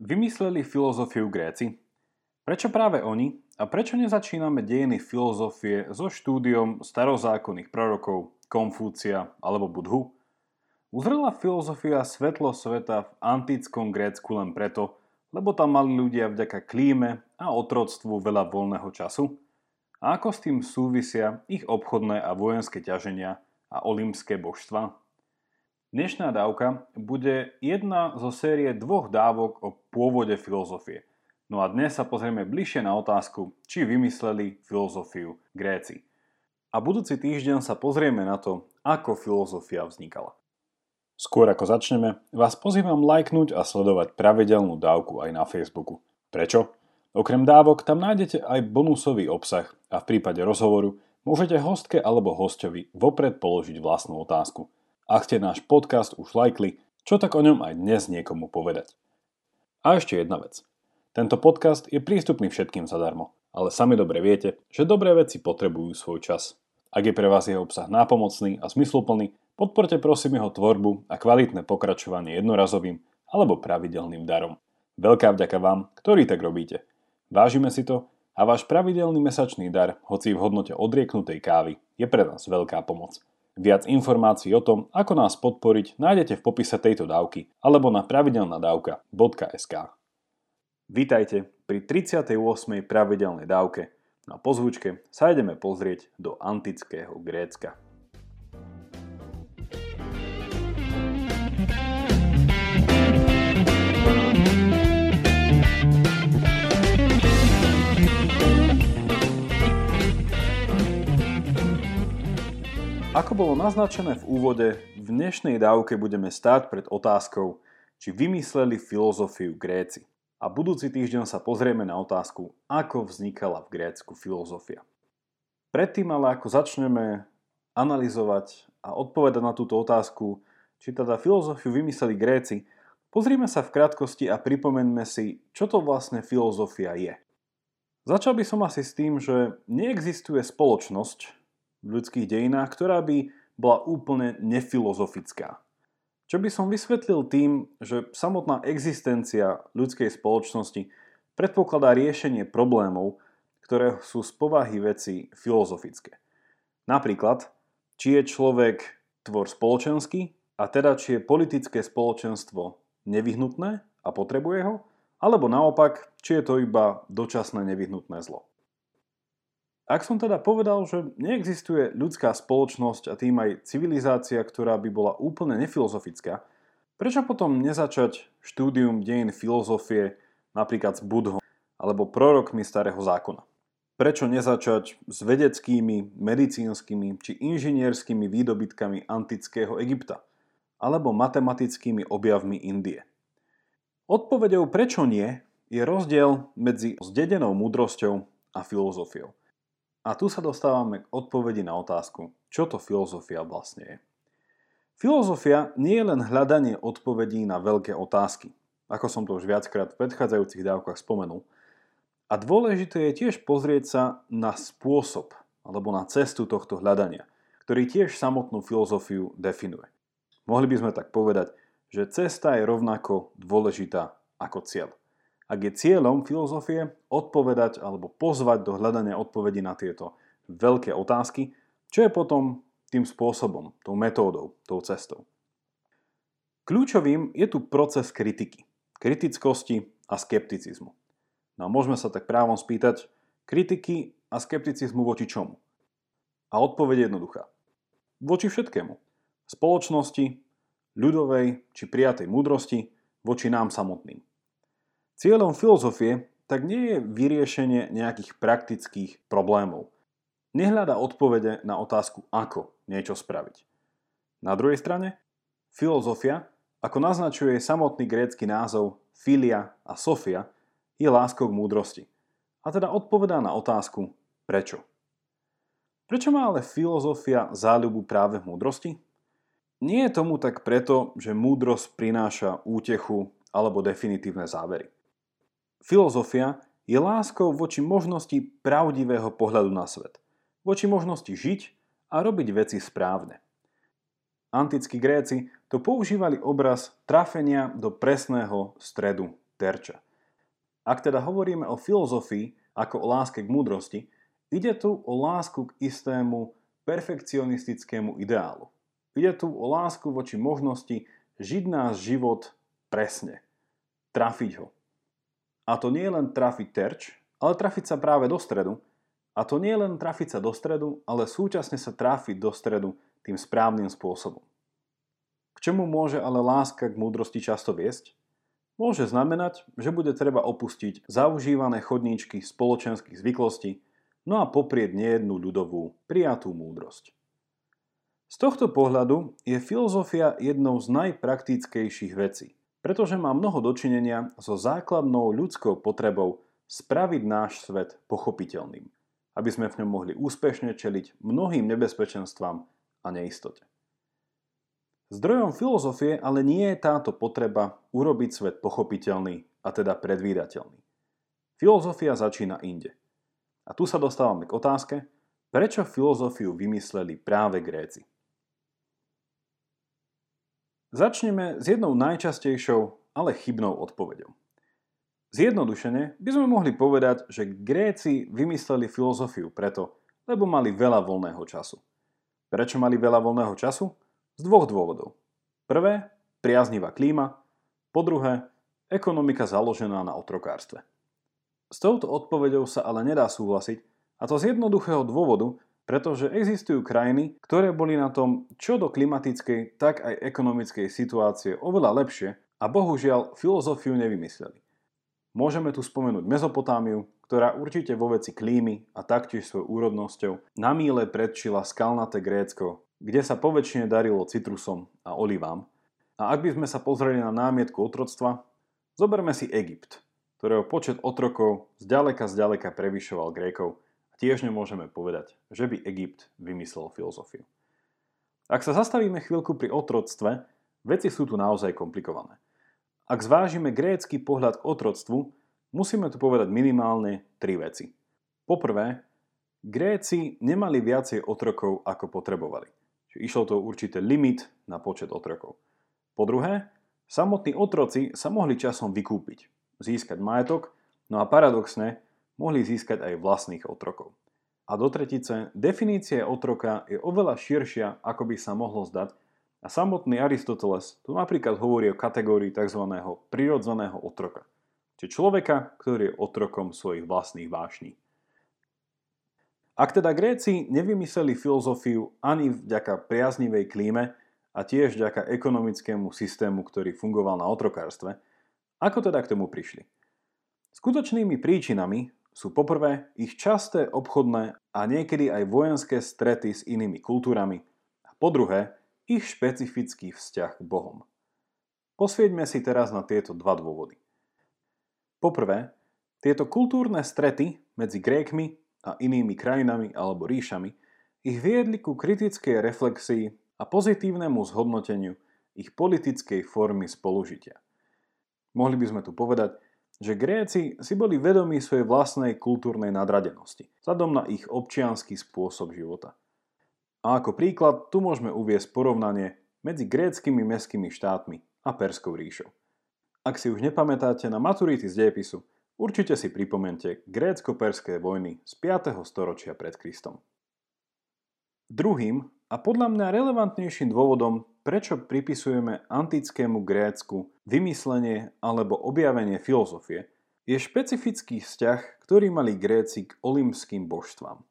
Vymysleli filozofiu Gréci? Prečo práve oni a prečo nezačíname dejiny filozofie so štúdiom starozákonných prorokov Konfúcia alebo Budhu? Uzrela filozofia svetlo sveta v antickom Grécku len preto, lebo tam mali ľudia vďaka klíme a otroctvu veľa voľného času? A ako s tým súvisia ich obchodné a vojenské ťaženia a olympské božstva? Dnešná dávka bude jedna zo série dvoch dávok o pôvode filozofie. No a dnes sa pozrieme bližšie na otázku, či vymysleli filozofiu Gréci. A budúci týždeň sa pozrieme na to, ako filozofia vznikala. Skôr ako začneme, vás pozývam lajknúť a sledovať pravidelnú dávku aj na Facebooku. Prečo? Okrem dávok tam nájdete aj bonusový obsah a v prípade rozhovoru môžete hostke alebo hostovi vopred položiť vlastnú otázku – ak ste náš podcast už lajkli, čo tak o ňom aj dnes niekomu povedať. A ešte jedna vec. Tento podcast je prístupný všetkým zadarmo, ale sami dobre viete, že dobré veci potrebujú svoj čas. Ak je pre vás jeho obsah nápomocný a zmysluplný, podporte prosím jeho tvorbu a kvalitné pokračovanie jednorazovým alebo pravidelným darom. Veľká vďaka vám, ktorí tak robíte. Vážime si to a váš pravidelný mesačný dar, hoci v hodnote odrieknutej kávy, je pre nás veľká pomoc. Viac informácií o tom, ako nás podporiť, nájdete v popise tejto dávky alebo na pravidelnadavka.sk. Vítajte pri 38. pravidelnej dávke. Na pozvučke sa ideme pozrieť do antického Grécka. Ako bolo naznačené v úvode, v dnešnej dávke budeme stáť pred otázkou, či vymysleli filozofiu Gréci. A budúci týždeň sa pozrieme na otázku, ako vznikala v Grécku filozofia. Predtým ale ako začneme analyzovať a odpovedať na túto otázku, či teda filozofiu vymysleli Gréci, pozrime sa v krátkosti a pripomeňme si, čo to vlastne filozofia je. Začal by som asi s tým, že neexistuje spoločnosť, v ľudských dejinách, ktorá by bola úplne nefilozofická. Čo by som vysvetlil tým, že samotná existencia ľudskej spoločnosti predpokladá riešenie problémov, ktoré sú z povahy veci filozofické. Napríklad, či je človek tvor spoločenský, a teda či je politické spoločenstvo nevyhnutné a potrebuje ho, alebo naopak, či je to iba dočasné nevyhnutné zlo. Ak som teda povedal, že neexistuje ľudská spoločnosť a tým aj civilizácia, ktorá by bola úplne nefilozofická, prečo potom nezačať štúdium dejín filozofie napríklad s Budhom alebo prorokmi starého zákona? Prečo nezačať s vedeckými, medicínskymi či inžinierskými výdobytkami antického Egypta? Alebo matematickými objavmi Indie? Odpovedou prečo nie je rozdiel medzi zdedenou múdrosťou a filozofiou. A tu sa dostávame k odpovedi na otázku, čo to filozofia vlastne je. Filozofia nie je len hľadanie odpovedí na veľké otázky, ako som to už viackrát v predchádzajúcich dávkach spomenul. A dôležité je tiež pozrieť sa na spôsob alebo na cestu tohto hľadania, ktorý tiež samotnú filozofiu definuje. Mohli by sme tak povedať, že cesta je rovnako dôležitá ako cieľ ak je cieľom filozofie odpovedať alebo pozvať do hľadania odpovedí na tieto veľké otázky, čo je potom tým spôsobom, tou metódou, tou cestou. Kľúčovým je tu proces kritiky, kritickosti a skepticizmu. No a môžeme sa tak právom spýtať, kritiky a skepticizmu voči čomu? A odpoveď je jednoduchá. Voči všetkému. Spoločnosti, ľudovej či prijatej múdrosti, voči nám samotným. Cieľom filozofie tak nie je vyriešenie nejakých praktických problémov. Nehľada odpovede na otázku, ako niečo spraviť. Na druhej strane, filozofia, ako naznačuje samotný grécky názov filia a sofia, je láskou k múdrosti. A teda odpovedá na otázku, prečo. Prečo má ale filozofia záľubu práve v múdrosti? Nie je tomu tak preto, že múdrosť prináša útechu alebo definitívne závery. Filozofia je láskou voči možnosti pravdivého pohľadu na svet, voči možnosti žiť a robiť veci správne. Antickí Gréci to používali obraz trafenia do presného stredu terča. Ak teda hovoríme o filozofii ako o láske k múdrosti, ide tu o lásku k istému perfekcionistickému ideálu. Ide tu o lásku voči možnosti žiť náš život presne. Trafiť ho. A to nie je len trafiť terč, ale trafiť sa práve do stredu. A to nie je len trafiť sa do stredu, ale súčasne sa trafiť do stredu tým správnym spôsobom. K čemu môže ale láska k múdrosti často viesť? Môže znamenať, že bude treba opustiť zaužívané chodníčky spoločenských zvyklostí, no a poprieť nejednú ľudovú, prijatú múdrosť. Z tohto pohľadu je filozofia jednou z najpraktickejších vecí, pretože má mnoho dočinenia so základnou ľudskou potrebou spraviť náš svet pochopiteľným, aby sme v ňom mohli úspešne čeliť mnohým nebezpečenstvám a neistote. Zdrojom filozofie ale nie je táto potreba urobiť svet pochopiteľný a teda predvídateľný. Filozofia začína inde. A tu sa dostávame k otázke, prečo filozofiu vymysleli práve Gréci. Začneme s jednou najčastejšou, ale chybnou odpovedou. Zjednodušene by sme mohli povedať, že Gréci vymysleli filozofiu preto, lebo mali veľa voľného času. Prečo mali veľa voľného času? Z dvoch dôvodov. Prvé, priaznivá klíma. Po druhé, ekonomika založená na otrokárstve. S touto odpoveďou sa ale nedá súhlasiť, a to z jednoduchého dôvodu, pretože existujú krajiny, ktoré boli na tom čo do klimatickej, tak aj ekonomickej situácie oveľa lepšie a bohužiaľ filozofiu nevymysleli. Môžeme tu spomenúť Mezopotámiu, ktorá určite vo veci klímy a taktiež svojou úrodnosťou na míle predčila skalnaté Grécko kde sa poväčšine darilo citrusom a olivám. A ak by sme sa pozreli na námietku otroctva, zoberme si Egypt, ktorého počet otrokov zďaleka zďaleka prevyšoval Grékov tiež nemôžeme povedať, že by Egypt vymyslel filozofiu. Ak sa zastavíme chvíľku pri otroctve, veci sú tu naozaj komplikované. Ak zvážime grécky pohľad k otroctvu, musíme tu povedať minimálne tri veci. Poprvé, Gréci nemali viacej otrokov, ako potrebovali. Čiže išlo to určité limit na počet otrokov. Po druhé, samotní otroci sa mohli časom vykúpiť, získať majetok, no a paradoxne mohli získať aj vlastných otrokov. A do tretice, definícia otroka je oveľa širšia, ako by sa mohlo zdať, a samotný Aristoteles tu napríklad hovorí o kategórii tzv. prirodzeného otroka, čiže človeka, ktorý je otrokom svojich vlastných vášní. Ak teda Gréci nevymysleli filozofiu ani vďaka priaznivej klíme a tiež vďaka ekonomickému systému, ktorý fungoval na otrokárstve, ako teda k tomu prišli? Skutočnými príčinami sú poprvé ich časté obchodné a niekedy aj vojenské strety s inými kultúrami a po druhé ich špecifický vzťah k Bohom. Posvieďme si teraz na tieto dva dôvody. Poprvé, tieto kultúrne strety medzi Grékmi a inými krajinami alebo ríšami ich viedli ku kritickej reflexii a pozitívnemu zhodnoteniu ich politickej formy spolužitia. Mohli by sme tu povedať, že Gréci si boli vedomí svojej vlastnej kultúrnej nadradenosti, vzhľadom na ich občianský spôsob života. A ako príklad tu môžeme uviesť porovnanie medzi gréckými mestskými štátmi a Perskou ríšou. Ak si už nepamätáte na maturity z dejepisu, Určite si pripomente grécko-perské vojny z 5. storočia pred Kristom. Druhým a podľa mňa relevantnejším dôvodom, prečo pripisujeme antickému Grécku vymyslenie alebo objavenie filozofie, je špecifický vzťah, ktorý mali Gréci k olympským božstvám.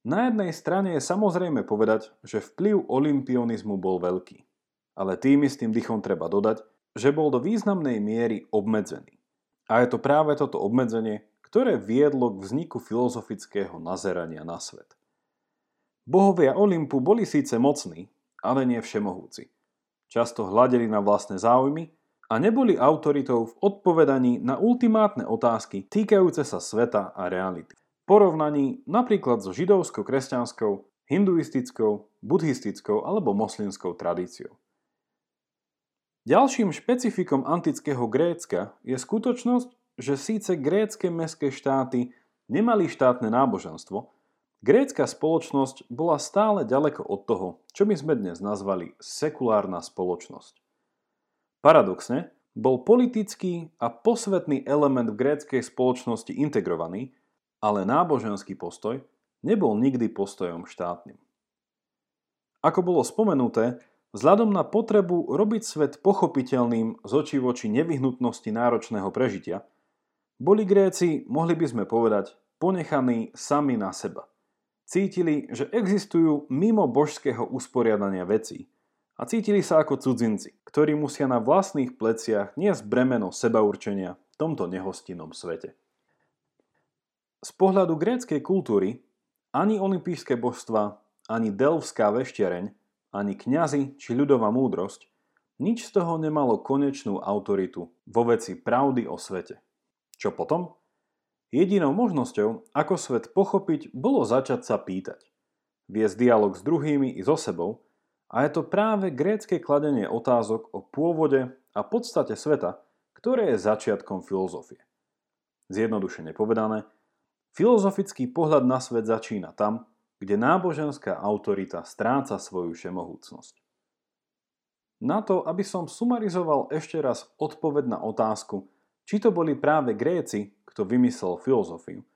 Na jednej strane je samozrejme povedať, že vplyv olympionizmu bol veľký, ale tým istým dychom treba dodať, že bol do významnej miery obmedzený. A je to práve toto obmedzenie, ktoré viedlo k vzniku filozofického nazerania na svet. Bohovia Olympu boli síce mocní, ale nie všemohúci. Často hľadeli na vlastné záujmy a neboli autoritou v odpovedaní na ultimátne otázky týkajúce sa sveta a reality. Porovnaní napríklad so židovsko-kresťanskou, hinduistickou, buddhistickou alebo moslimskou tradíciou. Ďalším špecifikom antického Grécka je skutočnosť, že síce grécké mestské štáty nemali štátne náboženstvo, grécka spoločnosť bola stále ďaleko od toho, čo by sme dnes nazvali sekulárna spoločnosť. Paradoxne, bol politický a posvetný element v gréckej spoločnosti integrovaný, ale náboženský postoj nebol nikdy postojom štátnym. Ako bolo spomenuté, vzhľadom na potrebu robiť svet pochopiteľným z očí voči nevyhnutnosti náročného prežitia, boli Gréci, mohli by sme povedať, ponechaní sami na seba. Cítili, že existujú mimo božského usporiadania vecí a cítili sa ako cudzinci, ktorí musia na vlastných pleciach niesť bremeno sebaurčenia v tomto nehostinnom svete. Z pohľadu gréckej kultúry ani olympijské božstva, ani delvská veštiareň, ani kňazi či ľudová múdrosť nič z toho nemalo konečnú autoritu vo veci pravdy o svete. Čo potom? Jedinou možnosťou, ako svet pochopiť, bolo začať sa pýtať. Viesť dialog s druhými i so sebou a je to práve grécke kladenie otázok o pôvode a podstate sveta, ktoré je začiatkom filozofie. Zjednodušene povedané, filozofický pohľad na svet začína tam, kde náboženská autorita stráca svoju všemohúcnosť. Na to, aby som sumarizoval ešte raz odpoveď na otázku, či to boli práve Gréci, kto vymyslel filozofiu.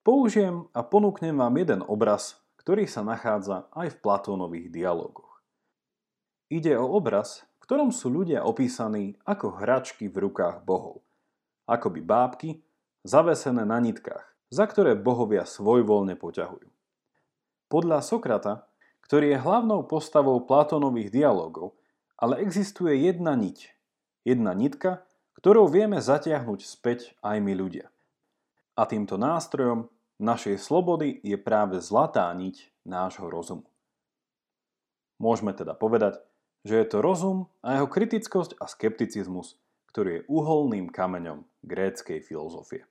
Použijem a ponúknem vám jeden obraz, ktorý sa nachádza aj v Platónových dialogoch. Ide o obraz, v ktorom sú ľudia opísaní ako hračky v rukách bohov, akoby bábky zavesené na nitkách, za ktoré bohovia svojvoľne poťahujú. Podľa Sokrata, ktorý je hlavnou postavou Platónových dialogov, ale existuje jedna niť, jedna nitka, ktorou vieme zatiahnuť späť aj my ľudia. A týmto nástrojom našej slobody je práve zlatá niť nášho rozumu. Môžeme teda povedať, že je to rozum a jeho kritickosť a skepticizmus, ktorý je uholným kameňom gréckej filozofie.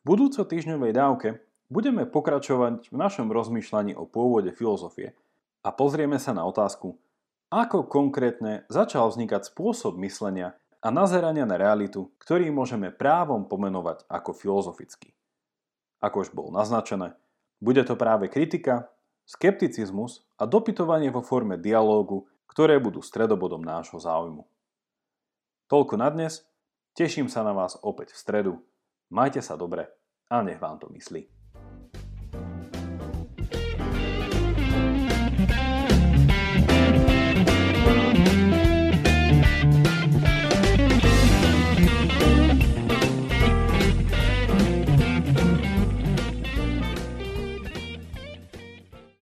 V budúco týždňovej dávke budeme pokračovať v našom rozmýšľaní o pôvode filozofie a pozrieme sa na otázku, ako konkrétne začal vznikať spôsob myslenia a nazerania na realitu, ktorý môžeme právom pomenovať ako filozofický. Ako už bolo naznačené, bude to práve kritika, skepticizmus a dopytovanie vo forme dialógu, ktoré budú stredobodom nášho záujmu. Toľko na dnes, teším sa na vás opäť v stredu, majte sa dobre a nech vám to myslí.